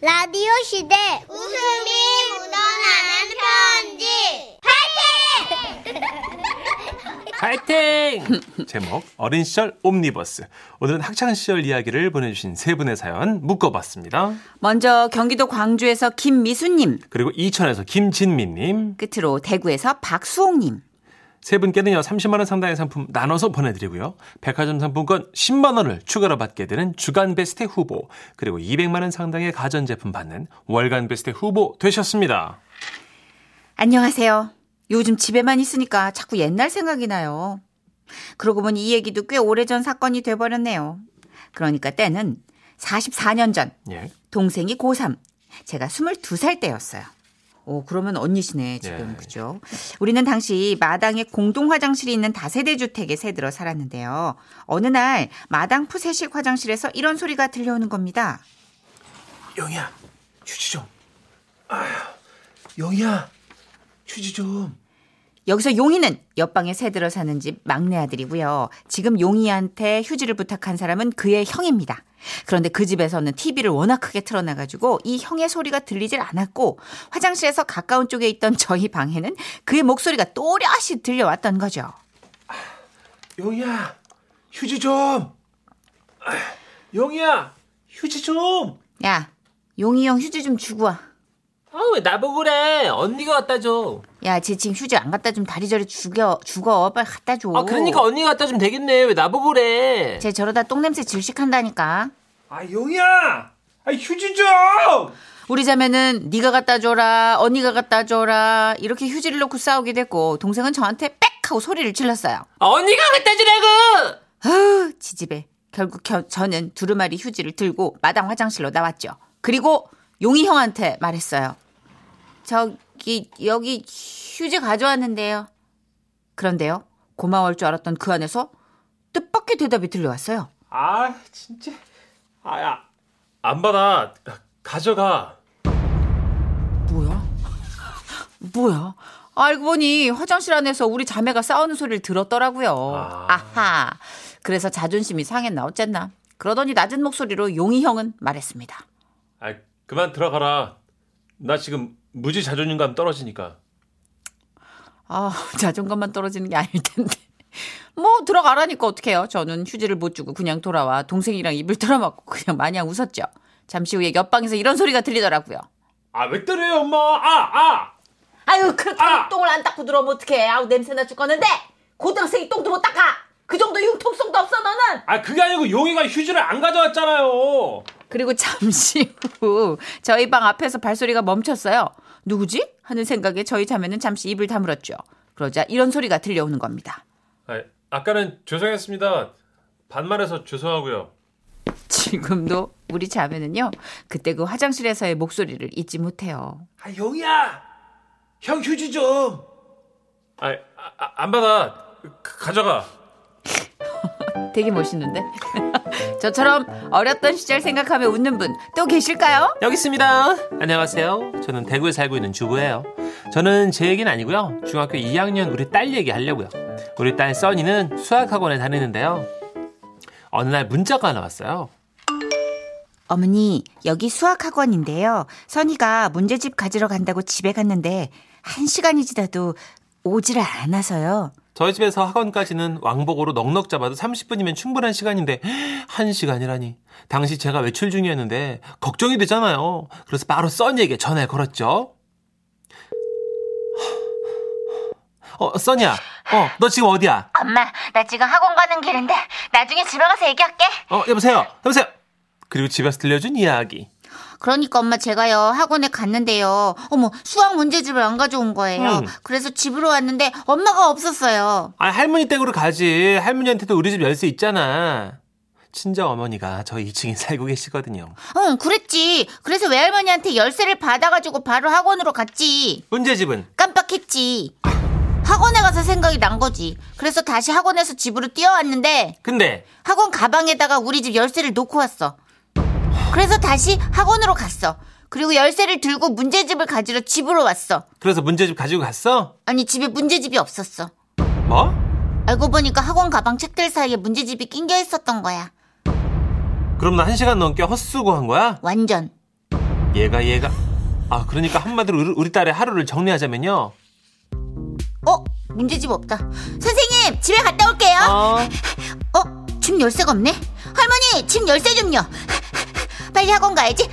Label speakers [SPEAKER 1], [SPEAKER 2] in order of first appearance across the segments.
[SPEAKER 1] 라디오 시대 웃음이 묻어나는 편지
[SPEAKER 2] 파이팅! 제목 어린 시절 옴니버스. 오늘은 학창 시절 이야기를 보내주신 세 분의 사연 묶어봤습니다.
[SPEAKER 3] 먼저 경기도 광주에서 김미수님,
[SPEAKER 2] 그리고 이천에서 김진미님
[SPEAKER 3] 끝으로 대구에서 박수홍님.
[SPEAKER 2] 세 분께는요 30만 원 상당의 상품 나눠서 보내드리고요. 백화점 상품권 10만 원을 추가로 받게 되는 주간 베스트 후보 그리고 200만 원 상당의 가전제품 받는 월간 베스트 후보 되셨습니다.
[SPEAKER 3] 안녕하세요. 요즘 집에만 있으니까 자꾸 옛날 생각이 나요. 그러고 보니 이 얘기도 꽤 오래전 사건이 돼버렸네요. 그러니까 때는 44년 전
[SPEAKER 2] 예.
[SPEAKER 3] 동생이 고3, 제가 22살 때였어요. 오, 그러면 언니시네, 지금.
[SPEAKER 2] 예.
[SPEAKER 3] 그죠? 우리는 당시 마당에 공동 화장실이 있는 다세대 주택에 새들어 살았는데요. 어느 날 마당 푸세식 화장실에서 이런 소리가 들려오는 겁니다.
[SPEAKER 2] 영희야 휴지 좀. 아휴 영희야 휴지 좀.
[SPEAKER 3] 여기서 용이는 옆방에 새 들어 사는 집 막내 아들이고요. 지금 용이한테 휴지를 부탁한 사람은 그의 형입니다. 그런데 그 집에서는 TV를 워낙 크게 틀어놔가지고 이 형의 소리가 들리질 않았고 화장실에서 가까운 쪽에 있던 저희 방에는 그의 목소리가 또렷이 들려왔던 거죠.
[SPEAKER 2] 영희야 휴지 좀. 영희야 휴지 좀.
[SPEAKER 3] 야, 용이 형 휴지 좀 주고 와.
[SPEAKER 2] 아왜 나보고 그래 언니가 갖다 줘.
[SPEAKER 3] 야, 쟤 지금 휴지 안 갖다 주면 다리 저리 죽여, 죽어. 빨리 갖다 줘.
[SPEAKER 2] 아 그러니까 언니가 갖다 주면 되겠네 왜 나보고 그래.
[SPEAKER 3] 쟤 저러다 똥냄새 질식한다니까.
[SPEAKER 2] 아 영희야 아 휴지 좀.
[SPEAKER 3] 우리 자매는 네가 갖다 줘라, 언니가 갖다 줘라 이렇게 휴지를 놓고 싸우게 됐고 동생은 저한테 빽 하고 소리를 질렀어요.
[SPEAKER 2] 아, 언니가 갖다 주라고.
[SPEAKER 3] 아우 지집에 결국 겨- 저는 두루마리 휴지를 들고 마당 화장실로 나왔죠. 그리고 용이 형한테 말했어요. 저 기 여기 휴지 가져왔는데요. 그런데요 고마워할 줄 알았던 그 안에서 뜻밖의 대답이 들려왔어요.
[SPEAKER 2] 아 진짜 아 야 안 받아 가져가.
[SPEAKER 3] 뭐야? 뭐야? 알고 보니 화장실 안에서 우리 자매가 싸우는 소리를 들었더라고요.
[SPEAKER 2] 아.
[SPEAKER 3] 아하. 그래서 자존심이 상했나 어쨌나. 그러더니 낮은 목소리로 용이 형은 말했습니다.
[SPEAKER 2] 아 그만 들어가라. 나 지금 무지 자존감 떨어지니까.
[SPEAKER 3] 아, 자존감만 떨어지는 게 아닐 텐데. 뭐 들어가라니까 어떡해요. 저는 휴지를 못 주고 그냥 돌아와 동생이랑 입을 털어맞고 그냥 마냥 웃었죠. 잠시 후에 옆방에서 이런 소리가 들리더라고요.
[SPEAKER 2] 아 왜 때려요 엄마? 아 아.
[SPEAKER 3] 아유 그렇게
[SPEAKER 2] 아!
[SPEAKER 3] 똥을 안 닦고 들어오면 어떡해. 아우 냄새나 죽겠는데. 고등학생이 똥도 못 닦아. 그 정도 융통성도 없어 너는.
[SPEAKER 2] 아 그게 아니고 용이가 휴지를 안 가져왔잖아요.
[SPEAKER 3] 그리고 잠시 후 저희 방 앞에서 발소리가 멈췄어요. 누구지? 하는 생각에 저희 자매는 잠시 입을 다물었죠. 그러자 이런 소리가 들려오는 겁니다.
[SPEAKER 2] 아, 아까는 죄송했습니다. 반말해서 죄송하고요.
[SPEAKER 3] 지금도 우리 자매는요. 그때 그 화장실에서의 목소리를 잊지 못해요.
[SPEAKER 2] 아 용이야, 형 휴지 좀. 아, 아, 안 받아. 가- 가져가.
[SPEAKER 3] 되게 멋있는데? 저처럼 어렸던 시절 생각하며 웃는 분 또 계실까요?
[SPEAKER 2] 여기 있습니다. 안녕하세요. 저는 대구에 살고 있는 주부예요. 저는 제 얘기는 아니고요. 중학교 2학년 우리 딸 얘기 하려고요. 우리 딸 써니는 수학학원에 다니는데요. 어느 날 문자가 하나 왔어요.
[SPEAKER 3] 어머니, 여기 수학학원인데요. 선이가 문제집 가지러 간다고 집에 갔는데 한 시간이 지나도 오지를 않아서요.
[SPEAKER 2] 저희 집에서 학원까지는 왕복으로 넉넉 잡아도 30분이면 충분한 시간인데 1시간이라니. 당시 제가 외출 중이었는데 걱정이 되잖아요. 그래서 바로 써니에게 전화를 걸었죠. 어, 써니야. 어, 너 지금 어디야?
[SPEAKER 1] 엄마 나 지금 학원 가는 길인데 나중에 집에 가서 얘기할게
[SPEAKER 2] 어, 여보세요. 여보세요. 그리고 집에서 들려준 이야기.
[SPEAKER 1] 그러니까 엄마 제가요 학원에 갔는데요 어머 수학 문제집을 안 가져온 거예요
[SPEAKER 2] 음.
[SPEAKER 1] 그래서 집으로 왔는데 엄마가 없었어요
[SPEAKER 2] 아, 할머니 댁으로 가지. 할머니한테도 우리 집 열쇠 있잖아. 친정 어머니가 저희 2층에 살고 계시거든요.
[SPEAKER 1] 응 그랬지 그래서 외할머니한테 열쇠를 받아가지고 바로 학원으로 갔지
[SPEAKER 2] 문제집은
[SPEAKER 1] 깜빡했지 학원에 가서 생각이 난 거지 그래서 다시 학원에서 집으로 뛰어왔는데
[SPEAKER 2] 근데
[SPEAKER 1] 학원 가방에다가 우리 집 열쇠를 놓고 왔어. 그래서 다시 학원으로 갔어. 그리고 열쇠를 들고 문제집을 가지러 집으로 왔어.
[SPEAKER 2] 그래서 문제집 가지고 갔어?
[SPEAKER 1] 아니, 집에 문제집이 없었어.
[SPEAKER 2] 뭐?
[SPEAKER 1] 알고 보니까 학원 가방 책들 사이에 문제집이 낑겨 있었던 거야.
[SPEAKER 2] 그럼 나 한 시간 넘게 헛수고 한 거야?
[SPEAKER 1] 완전.
[SPEAKER 2] 얘가 얘가 아 그러니까 한마디로 우리, 우리 딸의 하루를 정리하자면요.
[SPEAKER 3] 어? 문제집 없다. 선생님, 집에 갔다 올게요.
[SPEAKER 2] 어.
[SPEAKER 3] 어? 집 열쇠가 없네? 할머니, 집 열쇠 좀요. 빨리 학원 가야지.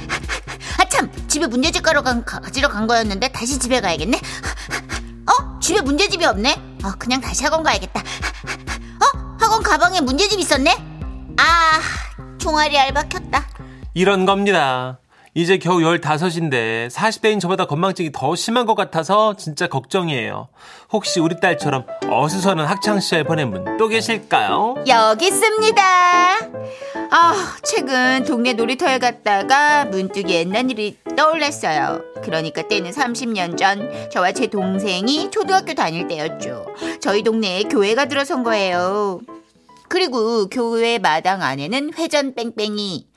[SPEAKER 3] 아, 참. 집에 문제집 가러 간, 가지러 간 거였는데 다시 집에 가야겠네. 어? 집에 문제집이 없네? 어, 그냥 다시 학원 가야겠다. 어? 학원 가방에 문제집 있었네? 아, 종아리 알바 켰다.
[SPEAKER 2] 이런 겁니다. 이제 겨우 15인데 40대인 저보다 건망증이 더 심한 것 같아서 진짜 걱정이에요. 혹시 우리 딸처럼 어수선한 학창시절 보낸 분 또 계실까요?
[SPEAKER 3] 여기 있습니다. 아, 최근 동네 놀이터에 갔다가 문득 옛날 일이 떠올랐어요. 그러니까 때는 30년 전 저와 제 동생이 초등학교 다닐 때였죠. 저희 동네에 교회가 들어선 거예요. 그리고 교회 마당 안에는 회전 뺑뺑이,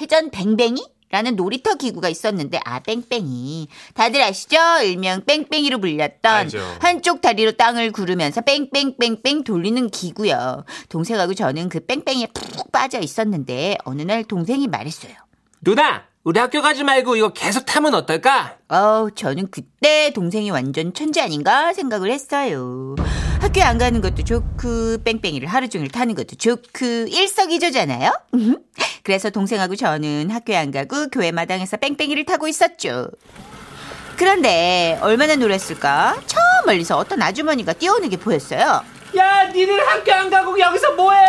[SPEAKER 3] 회전 뱅뱅이? 라는 놀이터 기구가 있었는데 아 뺑뺑이 다들 아시죠? 일명 뺑뺑이로 불렸던
[SPEAKER 2] 알죠.
[SPEAKER 3] 한쪽 다리로 땅을 구르면서 뺑뺑뺑뺑 돌리는 기구요. 동생하고 저는 그 뺑뺑이에 푹 빠져 있었는데 어느 날 동생이 말했어요.
[SPEAKER 2] 누나, 우리 학교 가지 말고 이거 계속 타면 어떨까?
[SPEAKER 3] 어, 저는 그때 동생이 완전 천재 아닌가 생각을 했어요. 학교에 안 가는 것도 좋고 뺑뺑이를 하루 종일 타는 것도 좋고 일석이조잖아요. 그래서 동생하고 저는 학교에 안 가고 교회 마당에서 뺑뺑이를 타고 있었죠. 그런데 얼마나 놀랐을까? 저 멀리서 어떤 아주머니가 뛰어오는 게 보였어요.
[SPEAKER 2] 야, 니들 학교 안 가고 여기서 뭐해?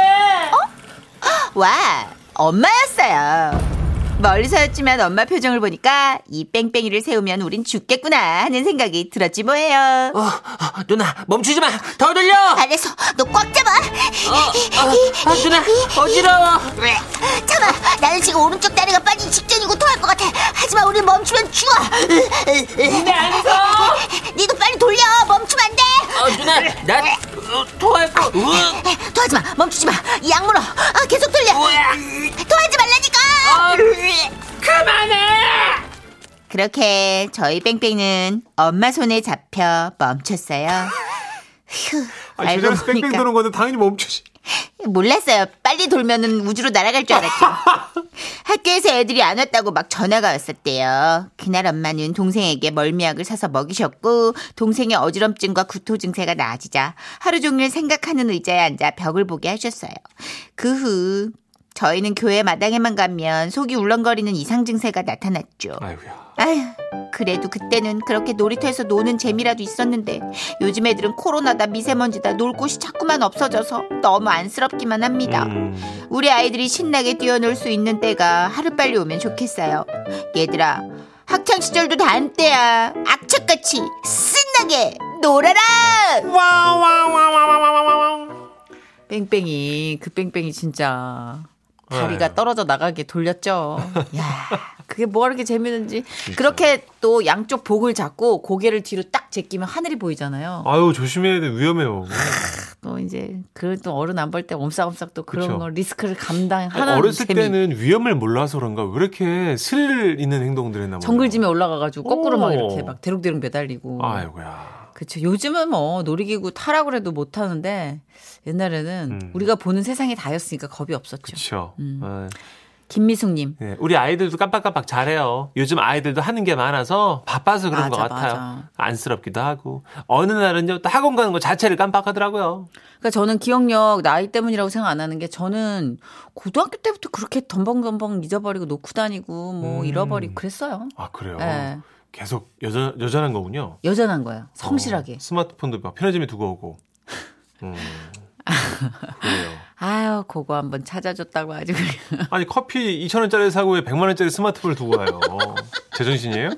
[SPEAKER 3] 와, 엄마였어요. 멀리서였지만 엄마 표정을 보니까 이 뺑뺑이를 세우면 우린 죽겠구나 하는 생각이 들었지 뭐예요.
[SPEAKER 2] 어, 어, 누나, 멈추지 마. 더 돌려.
[SPEAKER 3] 알았어, 너꽉 잡아.
[SPEAKER 2] 어, 아, 누나, 어지러워.
[SPEAKER 3] 참아, 나는 지금 오른쪽 다리가 빠진 직전이고 토할 것 같아. 하지만 우리 멈추면 죽어.
[SPEAKER 2] 네, 알겠어.
[SPEAKER 3] 니도 빨리 돌려. 멈추면 안 돼.
[SPEAKER 2] 어, 누나, 나 어, 토할 거. 으,
[SPEAKER 3] 토하지 마, 멈추지 마. 이 악물어. 아, 계속 돌려.
[SPEAKER 2] 뭐야? 그만해.
[SPEAKER 3] 그렇게 저희 뺑뺑이는 엄마 손에 잡혀 멈췄어요. 휴,
[SPEAKER 4] 아,
[SPEAKER 3] 알고
[SPEAKER 4] 뺑뺑 도는 건데 당연히 멈추지.
[SPEAKER 3] 몰랐어요. 빨리 돌면은 우주로 날아갈 줄 알았죠. 학교에서 애들이 안 왔다고 막 전화가 왔었대요. 그날 엄마는 동생에게 멀미약을 사서 먹이셨고 동생의 어지럼증과 구토 증세가 나아지자 하루 종일 생각하는 의자에 앉아 벽을 보게 하셨어요. 그 후 저희는 교회 마당에만 가면 속이 울렁거리는 이상 증세가 나타났죠.
[SPEAKER 4] 아이고야.
[SPEAKER 3] 아휴, 그래도 그때는 그렇게 놀이터에서 노는 재미라도 있었는데 요즘 애들은 코로나다 미세먼지다 놀 곳이 자꾸만 없어져서 너무 안쓰럽기만 합니다.
[SPEAKER 2] 음,
[SPEAKER 3] 우리 아이들이 신나게 뛰어놀 수 있는 때가 하루빨리 오면 좋겠어요. 얘들아, 학창 시절도 다 한때야. 악착같이 신나게 놀아라.
[SPEAKER 5] 뺑뺑이 그 뺑뺑이 진짜 다리가
[SPEAKER 2] 네.
[SPEAKER 5] 떨어져 나가게 돌렸죠. 야, 그게 뭐가 그렇게 재밌는지. 그렇게 또 양쪽 복을 잡고 고개를 뒤로 딱 제끼면 하늘이 보이잖아요.
[SPEAKER 4] 아유 조심해야 돼 위험해요.
[SPEAKER 5] 또 이제 그또 어른 안 볼 때 옴싹옴싹 또 그런
[SPEAKER 4] 그쵸.
[SPEAKER 5] 거 리스크를 감당하는
[SPEAKER 4] 어렸을
[SPEAKER 5] 재미.
[SPEAKER 4] 때는 위험을 몰라서 그런가 왜 이렇게 스릴 있는 행동들 했나 몰라요.
[SPEAKER 5] 정글짐에 올라가가지고 거꾸로 막
[SPEAKER 4] 오.
[SPEAKER 5] 이렇게 막 대롱대롱 매달리고.
[SPEAKER 4] 아이고야.
[SPEAKER 5] 그쵸. 요즘은 뭐 놀이기구 타라고 해도 못 타는데 옛날에는
[SPEAKER 4] 음.
[SPEAKER 5] 우리가 보는 세상이 다였으니까 겁이 없었죠.
[SPEAKER 4] 그렇죠.
[SPEAKER 5] 음. 김미숙님.
[SPEAKER 2] 네, 우리 아이들도 깜빡깜빡 잘해요. 요즘 아이들도 하는 게 많아서 바빠서 그런
[SPEAKER 5] 맞아,
[SPEAKER 2] 것 같아요.
[SPEAKER 5] 맞아.
[SPEAKER 2] 안쓰럽기도 하고. 어느 날은요, 또 학원 가는 거 자체를 깜빡하더라고요.
[SPEAKER 5] 그러니까 저는 기억력 나이 때문이라고 생각 안 하는 게 저는 고등학교 때부터 그렇게 덤벙덤벙 잊어버리고 놓고 다니고 뭐
[SPEAKER 4] 음.
[SPEAKER 5] 잃어버리고 그랬어요.
[SPEAKER 4] 아 그래요.
[SPEAKER 5] 예.
[SPEAKER 4] 계속 여전 여전한 거군요.
[SPEAKER 5] 여전한 거예요. 성실하게.
[SPEAKER 4] 어, 스마트폰도 막 편의점에 두고 오고. 음. 그래요.
[SPEAKER 5] 아유, 그거 한번 찾아줬다고 아주 그냥.
[SPEAKER 4] 아니 커피 2천 원짜리 사고 왜 100만 원짜리 스마트폰을 두고 가요? 제정신이에요?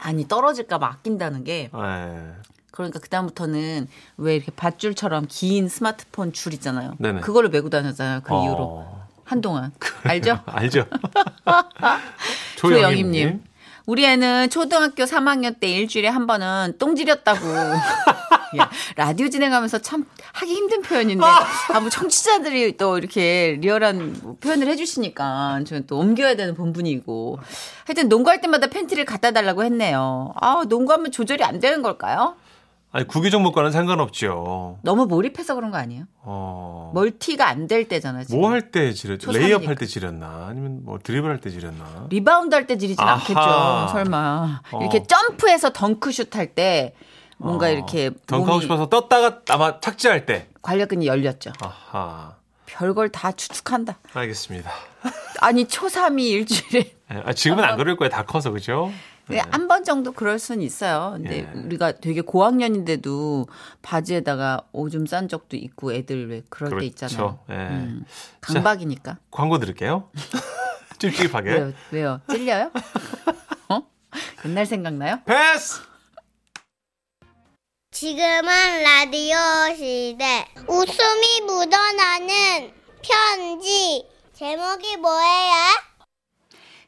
[SPEAKER 5] 아니 떨어질까 봐 아낀다는 게
[SPEAKER 4] 네.
[SPEAKER 5] 그러니까 그다음부터는 왜 이렇게 밧줄처럼 긴 스마트폰 줄 있잖아요.
[SPEAKER 4] 네네.
[SPEAKER 5] 그거를 메고 다녔잖아요. 그
[SPEAKER 4] 어.
[SPEAKER 5] 이후로 한동안 알죠?
[SPEAKER 4] 알죠.
[SPEAKER 5] 조영임님. 우리 애는 초등학교 3학년 때 일주일에 한 번은 똥 지렸다고. 야, 라디오 진행하면서 참 하기 힘든 표현인데, 아, 뭐 청취자들이 또 이렇게 리얼한 뭐 표현을 해주시니까 저는 또 옮겨야 되는 본분이고. 하여튼 농구할 때마다 팬티를 갖다 달라고 했네요. 아, 농구하면 조절이 안 되는 걸까요?
[SPEAKER 2] 아니 구기 종목과는 상관없죠.
[SPEAKER 3] 너무 몰입해서 그런 거 아니에요?
[SPEAKER 2] 어.
[SPEAKER 3] 멀티가 안 될 때잖아. 지금.
[SPEAKER 2] 뭐할 때 지렸죠? 레이업 할 때 지렸나? 아니면 뭐 드리블 할 때 지렸나?
[SPEAKER 3] 리바운드 할 때 지리진
[SPEAKER 2] 아하.
[SPEAKER 3] 않겠죠. 설마.
[SPEAKER 2] 어.
[SPEAKER 3] 이렇게 점프해서 덩크슛 할 때 뭔가
[SPEAKER 2] 어.
[SPEAKER 3] 이렇게
[SPEAKER 2] 덩크하고
[SPEAKER 3] 몸이
[SPEAKER 2] 싶어서 떴다가 아마 착지할 때.
[SPEAKER 3] 괄약근이 열렸죠.
[SPEAKER 2] 아하.
[SPEAKER 3] 별걸 다 추측한다.
[SPEAKER 2] 알겠습니다.
[SPEAKER 3] 아니 초삼이 일주일에
[SPEAKER 2] 예, 아, 지금은 안 그럴 거예요. 다 커서 그죠?
[SPEAKER 3] 한 번 정도 그럴 수는 있어요. 근데
[SPEAKER 2] 예.
[SPEAKER 3] 우리가 되게 고학년인데도 바지에다가 오줌 싼 적도 있고 애들 왜 그럴 때
[SPEAKER 2] 그렇죠.
[SPEAKER 3] 있잖아요.
[SPEAKER 2] 예.
[SPEAKER 3] 음, 강박이니까.
[SPEAKER 2] 광고 들을게요. 찝찝하게.
[SPEAKER 3] 왜요? 왜요? 찔려요? 어? 옛날 생각나요?
[SPEAKER 2] 패스!
[SPEAKER 1] 지금은 라디오 시대. 웃음이 묻어나는 편지. 제목이 뭐예요?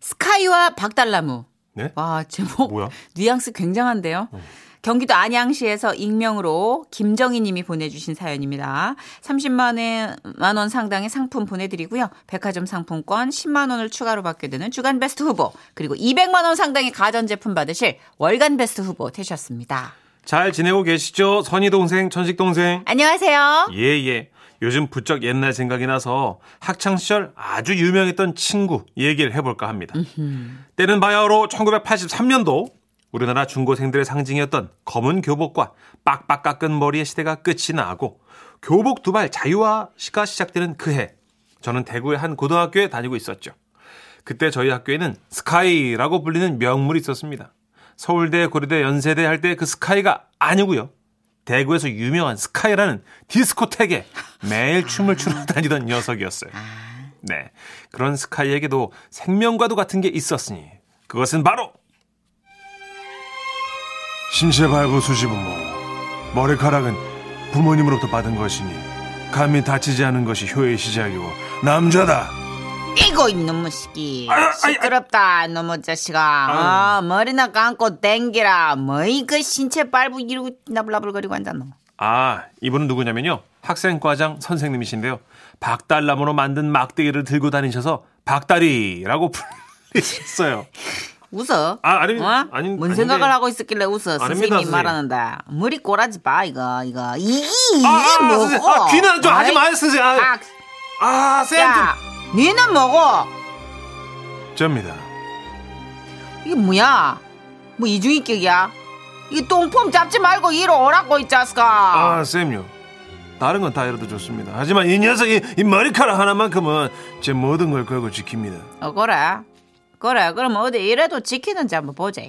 [SPEAKER 3] 스카이와 박달나무.
[SPEAKER 2] 네?
[SPEAKER 3] 와 제목
[SPEAKER 2] 뭐야?
[SPEAKER 3] 뉘앙스 굉장한데요. 경기도 안양시에서 익명으로 김정희 님이 보내주신 사연입니다. 30만 원 상당의 상품 보내드리고요. 백화점 상품권 10만 원을 추가로 받게 되는 주간 베스트 후보 그리고 200만 원 상당의 가전제품 받으실 월간 베스트 후보 되셨습니다.
[SPEAKER 2] 잘 지내고 계시죠? 선희 동생, 천식 동생.
[SPEAKER 3] 안녕하세요.
[SPEAKER 2] 예, 예. 요즘 부쩍 옛날 생각이 나서 학창 시절 아주 유명했던 친구 얘기를 해볼까 합니다. 때는 바야흐로 1983년도 우리나라 중고생들의 상징이었던 검은 교복과 빡빡 깎은 머리의 시대가 끝이 나고 교복 두발 자유화가 시작되는 그 해, 저는 대구의 한 고등학교에 다니고 있었죠. 그때 저희 학교에는 스카이라고 불리는 명물이 있었습니다. 서울대, 고려대, 연세대 할 때 그 스카이가 아니고요. 대구에서 유명한 스카이라는 디스코텍에 매일 춤을 추러 다니던 녀석이었어요. 네. 그런 스카이에게도 생명과도 같은 게 있었으니 그것은 바로 신체 발부 수지부모 머리카락은 부모님으로부터 받은 것이니 감히 다치지 않은 것이 효의 시작이고 남자다.
[SPEAKER 3] 이거 이놈의 새끼
[SPEAKER 2] 아유,
[SPEAKER 3] 시끄럽다 너무 자식아. 어, 머리나 감고 댕기라. 뭐 이거 신체 발부 이러고 나불나불거리고 앉았노?
[SPEAKER 2] 아, 이분은 누구냐면요. 학생과장 선생님이신데요. 박달나무로 만든 막대기를 들고 다니셔서 박다리라고 불리셨어요.
[SPEAKER 3] 웃어?
[SPEAKER 2] 아, 아니,
[SPEAKER 3] 어?
[SPEAKER 2] 아니,
[SPEAKER 3] 뭔
[SPEAKER 2] 아닌데.
[SPEAKER 3] 생각을 하고 있었길래 웃어? 선생님. 말하는데. 머리 꼬라지 봐 이거. 이거. 이게
[SPEAKER 2] 아, 아,
[SPEAKER 3] 뭐고.
[SPEAKER 2] 아, 귀는 좀 하지
[SPEAKER 3] 아이,
[SPEAKER 2] 마요, 선생님. 아,
[SPEAKER 3] 아,
[SPEAKER 2] 아,
[SPEAKER 3] 쌤야 니는 뭐고
[SPEAKER 2] 좀. 접니다.
[SPEAKER 3] 이게 뭐야 뭐 이중인격이야 이 똥폼 잡지 말고 이리 오라고 이 자식아
[SPEAKER 2] 아, 쌤요. 다른 건 다 이래도 좋습니다. 하지만 이 녀석이 이 머리카락 하나만큼은 제 모든 걸 걸고 지킵니다.
[SPEAKER 3] 어, 그래 그래 그럼 어디 이래도 지키는지 한번 보자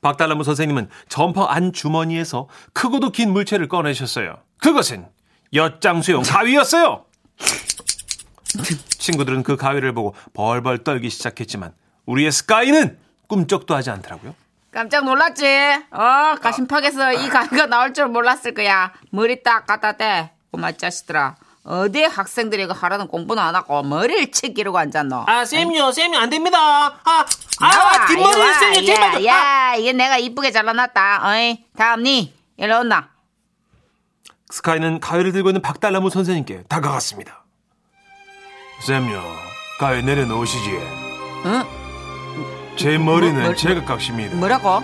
[SPEAKER 2] 박달나무 선생님은 점퍼 안 주머니에서 크고도 긴 물체를 꺼내셨어요. 그것은 엿장수용 가위였어요. 친구들은 그 가위를 보고 벌벌 떨기 시작했지만 우리의 스카이는 꿈쩍도 하지 않더라고요.
[SPEAKER 3] 깜짝 놀랐지? 어, 가심팍에서 이 가위가 나올 줄 몰랐을 거야. 머리 딱 갖다 대. 꼬마 자식들아. 어디 학생들이 이거 하라는 공부는 안 하고 머리를 치기르고 앉았노?
[SPEAKER 6] 아, 쌤요, 쌤이 안 됩니다. 아,
[SPEAKER 3] 나와,
[SPEAKER 6] 아, 뒷머리 쌤요,
[SPEAKER 3] 야,
[SPEAKER 6] 제발. 좀- 아,
[SPEAKER 3] 야, 이게 내가 이쁘게 잘라놨다. 어이, 다음 니, 일로 온나.
[SPEAKER 2] 스카이는 가위를 들고 있는 박달나무 선생님께 다가갔습니다. 쌤요, 가위 내려놓으시지.
[SPEAKER 3] 응?
[SPEAKER 2] 제 머리는
[SPEAKER 3] 뭐,
[SPEAKER 2] 제가 깎습니다.
[SPEAKER 3] 뭐라고?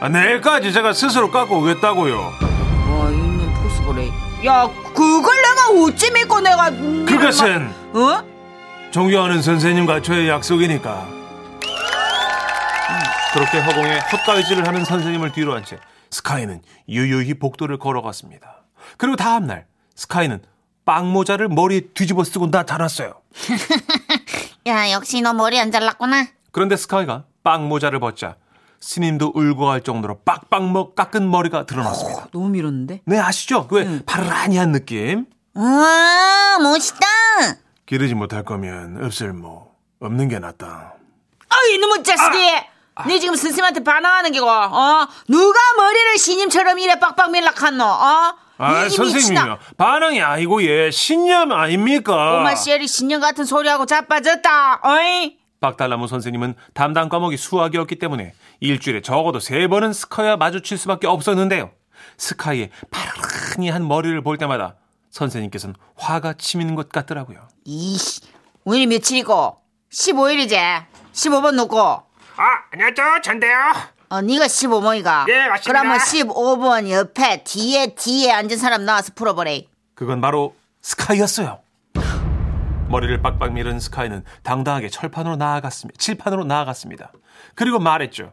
[SPEAKER 2] 아, 내일까지 제가 스스로 깎고 오겠다고요.
[SPEAKER 3] 어, 있는 포스보래. 야, 그걸 내가 어찌 믿고 내가.
[SPEAKER 2] 그것은
[SPEAKER 3] 어?
[SPEAKER 2] 존경하는 선생님과 저의 약속이니까. 그렇게 허공에 헛가위질을 하는 선생님을 뒤로 한 채 스카이는 유유히 복도를 걸어갔습니다. 그리고 다음날 스카이는 빵모자를 머리에 뒤집어 쓰고 나타났어요.
[SPEAKER 7] 야, 역시 너 머리 안 잘랐구나.
[SPEAKER 2] 그런데 스카이가 빵모자를 벗자 스님도 울고 갈 정도로 빡빡 먹 깎은 머리가 드러났습니다.
[SPEAKER 3] 너무 밀었는데?
[SPEAKER 2] 네 아시죠? 그왜 파라니한 느낌?
[SPEAKER 7] 우와, 멋있다.
[SPEAKER 2] 기르지 못할 거면 없을 뭐 없는 게 낫다.
[SPEAKER 3] 아, 이놈의 자식이! 네 지금 스님한테 반항하는 게고, 어? 누가 머리를 신임처럼 이래 빡빡 밀락한노, 어?
[SPEAKER 2] 아,
[SPEAKER 3] 이
[SPEAKER 2] 선생님이요. 반항이 아니고 예 신념 아닙니까?
[SPEAKER 3] 꼬마 쉐리 신년 같은 소리하고 자빠졌다, 어이?
[SPEAKER 2] 박달나무 선생님은 담당 과목이 수학이었기 때문에 일주일에 적어도 세 번은 스카이와 마주칠 수밖에 없었는데요. 스카이의 파란이한 머리를 볼 때마다 선생님께서는 화가 치미는 것 같더라고요.
[SPEAKER 3] 이씨, 오늘이 며칠이고? 15일이지? 15번 놓고.
[SPEAKER 6] 아, 안녕하세요, 전데요.
[SPEAKER 3] 어, 네가 15번이가.
[SPEAKER 2] 예, 맞습니다.
[SPEAKER 3] 그러면 15번 옆에 뒤에 뒤에 앉은 사람 나와서 풀어보래.
[SPEAKER 2] 그건 바로 스카이였어요. 머리를 빡빡 밀은 스카이는 당당하게 철판으로 나아갔습니다. 칠판으로 나아갔습니다. 그리고 말했죠.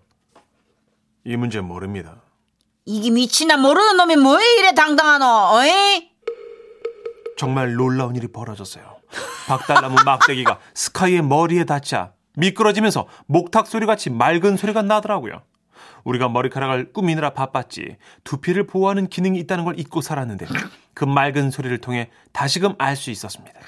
[SPEAKER 2] 이 문제 모릅니다.
[SPEAKER 3] 이게 미치나 모르는 놈이 뭐 이래 당당하노? 어이?
[SPEAKER 2] 정말 놀라운 일이 벌어졌어요. 박달나무 막대기가 스카이의 머리에 닿자 미끄러지면서 목탁 소리 같이 맑은 소리가 나더라고요. 우리가 머리카락을 꾸미느라 바빴지 두피를 보호하는 기능이 있다는 걸 잊고 살았는데 그 맑은 소리를 통해 다시금 알 수 있었습니다.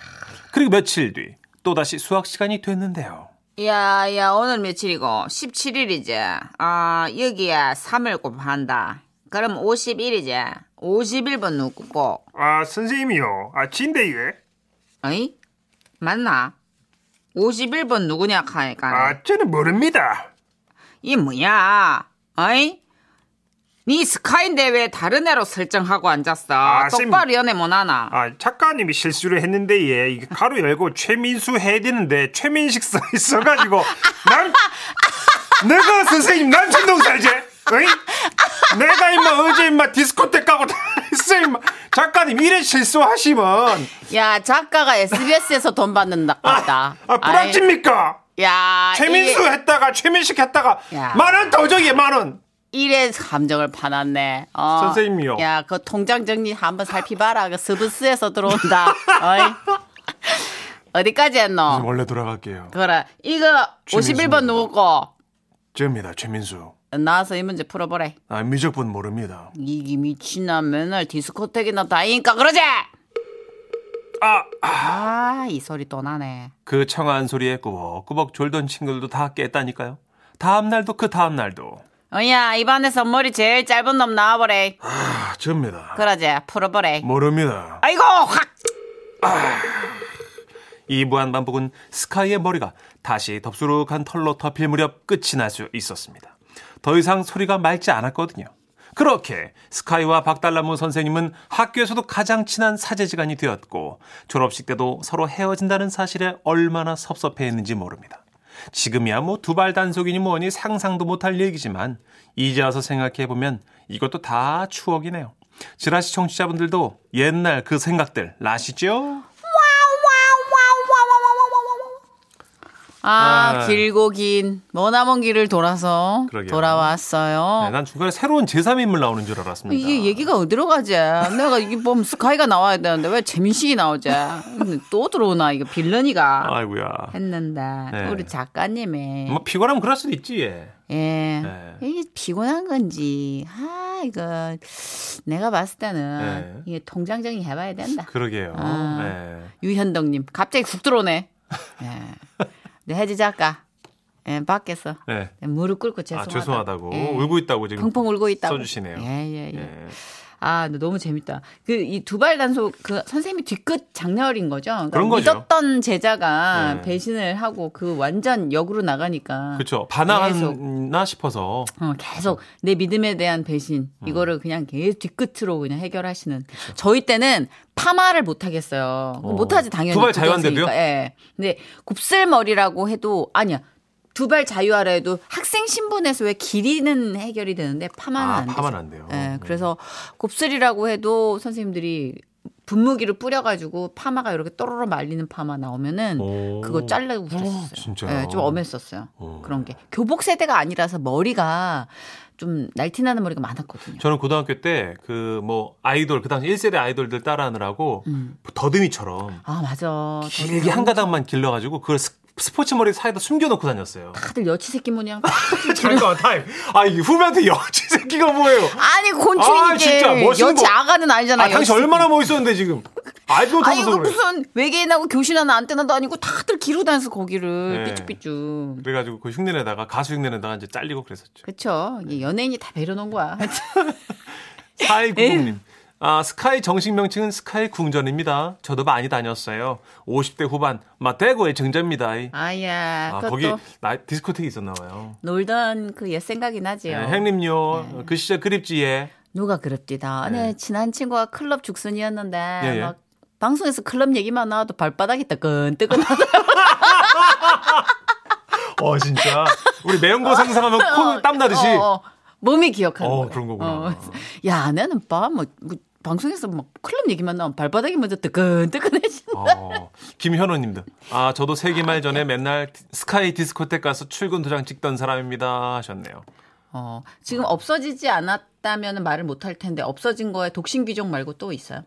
[SPEAKER 2] 그리고 며칠 뒤 또다시 수학 시간이 됐는데요.
[SPEAKER 3] 야, 야, 오늘 며칠이고? 17일이지. 아, 여기야 3을 곱한다. 그럼 51이지. 51번 누구고?
[SPEAKER 2] 아 선생님이요. 아 진대예.
[SPEAKER 3] 어이? 맞나? 51번 누구냐 하니까.
[SPEAKER 2] 저는 모릅니다.
[SPEAKER 3] 이 뭐야? 어이? 니 스카인데 왜 다른 애로 설정하고 앉았어?
[SPEAKER 2] 아, 쌤.
[SPEAKER 3] 똑바로 연애 못하나?
[SPEAKER 2] 아 작가님이 실수를 했는데 예 이게 가로 열고 최민수 해야 되는데 최민식 써 있어가지고 남 내가 선생님 남천동 살지? 어이? 내가 임마 어제 임마 가고 다 했어 임마 작가님 이래 실수하시면
[SPEAKER 3] 야, 작가가 SBS에서 돈 받는다. 같다.
[SPEAKER 2] 아 불안집니까?
[SPEAKER 3] 야,
[SPEAKER 2] 최민수
[SPEAKER 3] 이게
[SPEAKER 2] 했다가 최민식 했다가
[SPEAKER 3] 야.
[SPEAKER 2] 만원 더 저기 만 원
[SPEAKER 3] 이래 감정을 파놨네. 어.
[SPEAKER 2] 선생님이요.
[SPEAKER 3] 야, 그 통장 정리 한번 살피봐라. 그 스브스에서 들어온다. 어이? 어디까지 했노?
[SPEAKER 2] 원래 돌아갈게요
[SPEAKER 3] 그래. 이거
[SPEAKER 2] 최민수입니다.
[SPEAKER 3] 51번 누구고?
[SPEAKER 2] 저입니다 최민수
[SPEAKER 3] 나와서 이 문제 풀어보래.
[SPEAKER 2] 아 미적분 모릅니다
[SPEAKER 3] 이게 미친나 맨날 디스코텍이나 다니니까 그러지?
[SPEAKER 2] 아
[SPEAKER 3] 아, 이 소리 또 나네.
[SPEAKER 2] 그 청아한 소리에 꾸벅꾸벅 졸던 친구들도 다 깼다니까요. 다음 날도 그 다음 날도.
[SPEAKER 3] 어야, 입안에서 머리 제일 짧은 놈 나와보래.
[SPEAKER 2] 아, 접니다.
[SPEAKER 3] 그러지? 풀어보래.
[SPEAKER 2] 모릅니다.
[SPEAKER 3] 아이고, 확!
[SPEAKER 2] 이 무한 반복은 스카이의 머리가 다시 덥수룩한 털로 덮일 무렵 끝이 날 수 있었습니다. 더 이상 소리가 맑지 않았거든요. 그렇게 스카이와 박달나무 선생님은 학교에서도 가장 친한 사제지간이 되었고 졸업식 때도 서로 헤어진다는 사실에 얼마나 섭섭해했는지 모릅니다. 지금이야 뭐 두발 단속이니 뭐니 상상도 못할 얘기지만 이제 와서 생각해보면 이것도 다 추억이네요. 지라시 청취자분들도 옛날 그 생각들 나시죠?
[SPEAKER 3] 아,
[SPEAKER 2] 아.
[SPEAKER 3] 길고 긴 머나먼 길을 돌아서
[SPEAKER 2] 그러게요.
[SPEAKER 3] 돌아왔어요.
[SPEAKER 2] 네, 난 중간에 새로운 제3인물 나오는 줄 알았습니다.
[SPEAKER 3] 이게 얘기가 어디로 가지? 내가 이게 뭐 스카이가 나와야 되는데 왜 재민식이 나오지? 또 들어오나 이거 빌런이가
[SPEAKER 2] 아이고야.
[SPEAKER 3] 했는데
[SPEAKER 2] 네.
[SPEAKER 3] 우리 작가님이
[SPEAKER 2] 뭐 피곤하면 그럴 수도 있지. 예.
[SPEAKER 3] 예
[SPEAKER 2] 네.
[SPEAKER 3] 이게 피곤한 건지 아 이거 내가 봤을 때는
[SPEAKER 2] 네.
[SPEAKER 3] 이게 통장 정리 해봐야 된다.
[SPEAKER 2] 그러게요.
[SPEAKER 3] 아.
[SPEAKER 2] 네.
[SPEAKER 3] 유현덕님 갑자기 국 들어오네. 예. 네, 혜지 작가 예, 밖에서
[SPEAKER 2] 네.
[SPEAKER 3] 무릎 꿇고
[SPEAKER 2] 아,
[SPEAKER 3] 죄송하다.
[SPEAKER 2] 죄송하다고.
[SPEAKER 3] 예.
[SPEAKER 2] 울고 있다고 지금.
[SPEAKER 3] 펑펑 울고 있다고
[SPEAKER 2] 써주시네요.
[SPEAKER 3] 예 예 예.
[SPEAKER 2] 예.
[SPEAKER 3] 아, 너무 재밌다. 그 이 두발 단속 그 선생님이 뒤끝 장렬인 거죠. 그러니까
[SPEAKER 2] 그런 거죠.
[SPEAKER 3] 믿었던 제자가
[SPEAKER 2] 네.
[SPEAKER 3] 배신을 하고 그 완전 역으로 나가니까
[SPEAKER 2] 그렇죠.
[SPEAKER 3] 계속.
[SPEAKER 2] 반항했나 싶어서.
[SPEAKER 3] 어, 계속 내 믿음에 대한 배신
[SPEAKER 2] 음.
[SPEAKER 3] 이거를 그냥 계속 뒤끝으로 그냥 해결하시는. 저희 때는 파마를 못 하겠어요.
[SPEAKER 2] 어.
[SPEAKER 3] 못 하지 당연히.
[SPEAKER 2] 두발 자유한데도요?
[SPEAKER 3] 예. 근데 곱슬머리라고 해도 아니야. 두발 자유하라 해도 학생 신분에서 왜 길이는 해결이 되는데 파마는
[SPEAKER 2] 아,
[SPEAKER 3] 안 되죠.
[SPEAKER 2] 파마는 안 돼요.
[SPEAKER 3] 예, 그래서 곱슬이라고 해도 선생님들이 분무기를 뿌려가지고 파마가 이렇게 또로로 말리는 파마 나오면은
[SPEAKER 2] 오.
[SPEAKER 3] 그거 잘라고 그랬었어요.
[SPEAKER 2] 진짜요?
[SPEAKER 3] 예, 좀 엄했었어요.
[SPEAKER 2] 오.
[SPEAKER 3] 그런 게 교복 세대가 아니라서 머리가 좀 날티나는 머리가 많았거든요.
[SPEAKER 2] 저는 고등학교 때 그 뭐 아이돌 그 당시 1세대 아이돌들 따라하느라고
[SPEAKER 3] 음.
[SPEAKER 2] 더듬이처럼
[SPEAKER 3] 아 맞아.
[SPEAKER 2] 길게 한 가닥만 길러가지고 그걸 스- 스포츠 머리 사이에다 숨겨놓고 다녔어요.
[SPEAKER 3] 다들 여치 새끼 모양.
[SPEAKER 2] 잠깐 타임. 아 이게 후배한테 여치 새끼가 뭐예요?
[SPEAKER 3] 아니
[SPEAKER 2] 아,
[SPEAKER 3] 곤충이지.
[SPEAKER 2] 진짜 멋있는
[SPEAKER 3] 여치
[SPEAKER 2] 거.
[SPEAKER 3] 아가는 아니잖아요.
[SPEAKER 2] 아
[SPEAKER 3] 여치
[SPEAKER 2] 얼마나 멋있었는데 지금 알지.
[SPEAKER 3] 아니
[SPEAKER 2] 못하면서
[SPEAKER 3] 이거
[SPEAKER 2] 그래.
[SPEAKER 3] 무슨 외계인하고 교신하는 안테나도 아니고 다들 기르고 다녀서 거기를
[SPEAKER 2] 네.
[SPEAKER 3] 삐쭉삐쭉.
[SPEAKER 2] 그래가지고 그 흉내내다가 가수 흉내내다가 이제 잘리고 그랬었죠.
[SPEAKER 3] 이 연예인이 다 배려놓은 거야.
[SPEAKER 2] 4290님. 아, 스카이 정식 명칭은 스카이 궁전입니다. 저도 많이 다녔어요. 50대 후반, 마 대구의 정자입니다.
[SPEAKER 3] 아야,
[SPEAKER 2] 아,
[SPEAKER 3] 그것도
[SPEAKER 2] 거기 나 디스코텍이 있었나 봐요.
[SPEAKER 3] 놀던 그 옛 생각이 나지요.
[SPEAKER 2] 네, 형님요, 그 시절 그립지, 예.
[SPEAKER 3] 누가 그럽디다.
[SPEAKER 2] 네.
[SPEAKER 3] 네. 친한 친구가 클럽 죽순이었는데
[SPEAKER 2] 예, 예.
[SPEAKER 3] 막 방송에서 클럽 얘기만 나와도 발바닥이 뜨끈뜨끈하다.
[SPEAKER 2] 어, 진짜. 우리 매운 거 상상하면 코땀 나듯이.
[SPEAKER 3] 어, 어. 몸이 기억하는
[SPEAKER 2] 어,
[SPEAKER 3] 거야.
[SPEAKER 2] 그런 거구나.
[SPEAKER 3] 야, 나는 봐, 뭐, 뭐 방송에서 막 클럽 얘기만 나오면 발바닥이 먼저 뜨끈뜨끈해지.
[SPEAKER 2] 어, 김현호님도. 아, 저도 세기말 전에 맨날 스카이 디스코텍 가서 출근 도장 찍던 사람입니다. 하셨네요.
[SPEAKER 3] 어, 지금 없어지지 않았다면 말을 못 할 텐데 없어진 거에 독신 귀족 말고 또 있어요?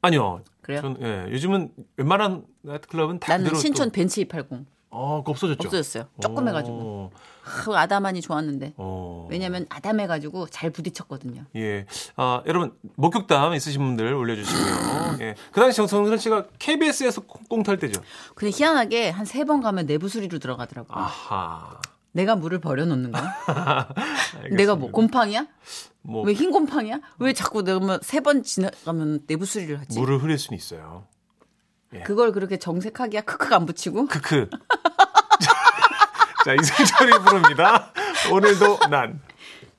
[SPEAKER 2] 아니요.
[SPEAKER 3] 그래요?
[SPEAKER 2] 전, 예, 요즘은 웬만한 나이트클럽은 다
[SPEAKER 3] 나는 신촌
[SPEAKER 2] 또-
[SPEAKER 3] 벤치 280
[SPEAKER 2] 어, 그거 없어졌죠.
[SPEAKER 3] 없어졌어요. 조금 해가지고
[SPEAKER 2] 어,
[SPEAKER 3] 하, 아담하니 좋았는데
[SPEAKER 2] 어.
[SPEAKER 3] 왜냐면 아담해가지고 잘 부딪혔거든요.
[SPEAKER 2] 예. 아, 여러분, 목격담 있으신 분들 올려주시고요. 예. 그 당시 정성선 씨가 KBS에서 꽁탈 때죠.
[SPEAKER 3] 근데 희한하게 한 세 번 가면 내부 수리로 들어가더라고. 요
[SPEAKER 2] 아하.
[SPEAKER 3] 내가 물을 버려놓는 거야? 내가 뭐 곰팡이야?
[SPEAKER 2] 뭐,
[SPEAKER 3] 왜 흰 곰팡이야? 왜 자꾸 내가 세 번 지나가면 내부 수리를 하지?
[SPEAKER 2] 물을 흐릴 수는 있어요.
[SPEAKER 3] 그걸 그렇게 정색하기야 크크 안 붙이고
[SPEAKER 2] 크크. 자, 이승철이 부릅니다. 오늘도 난.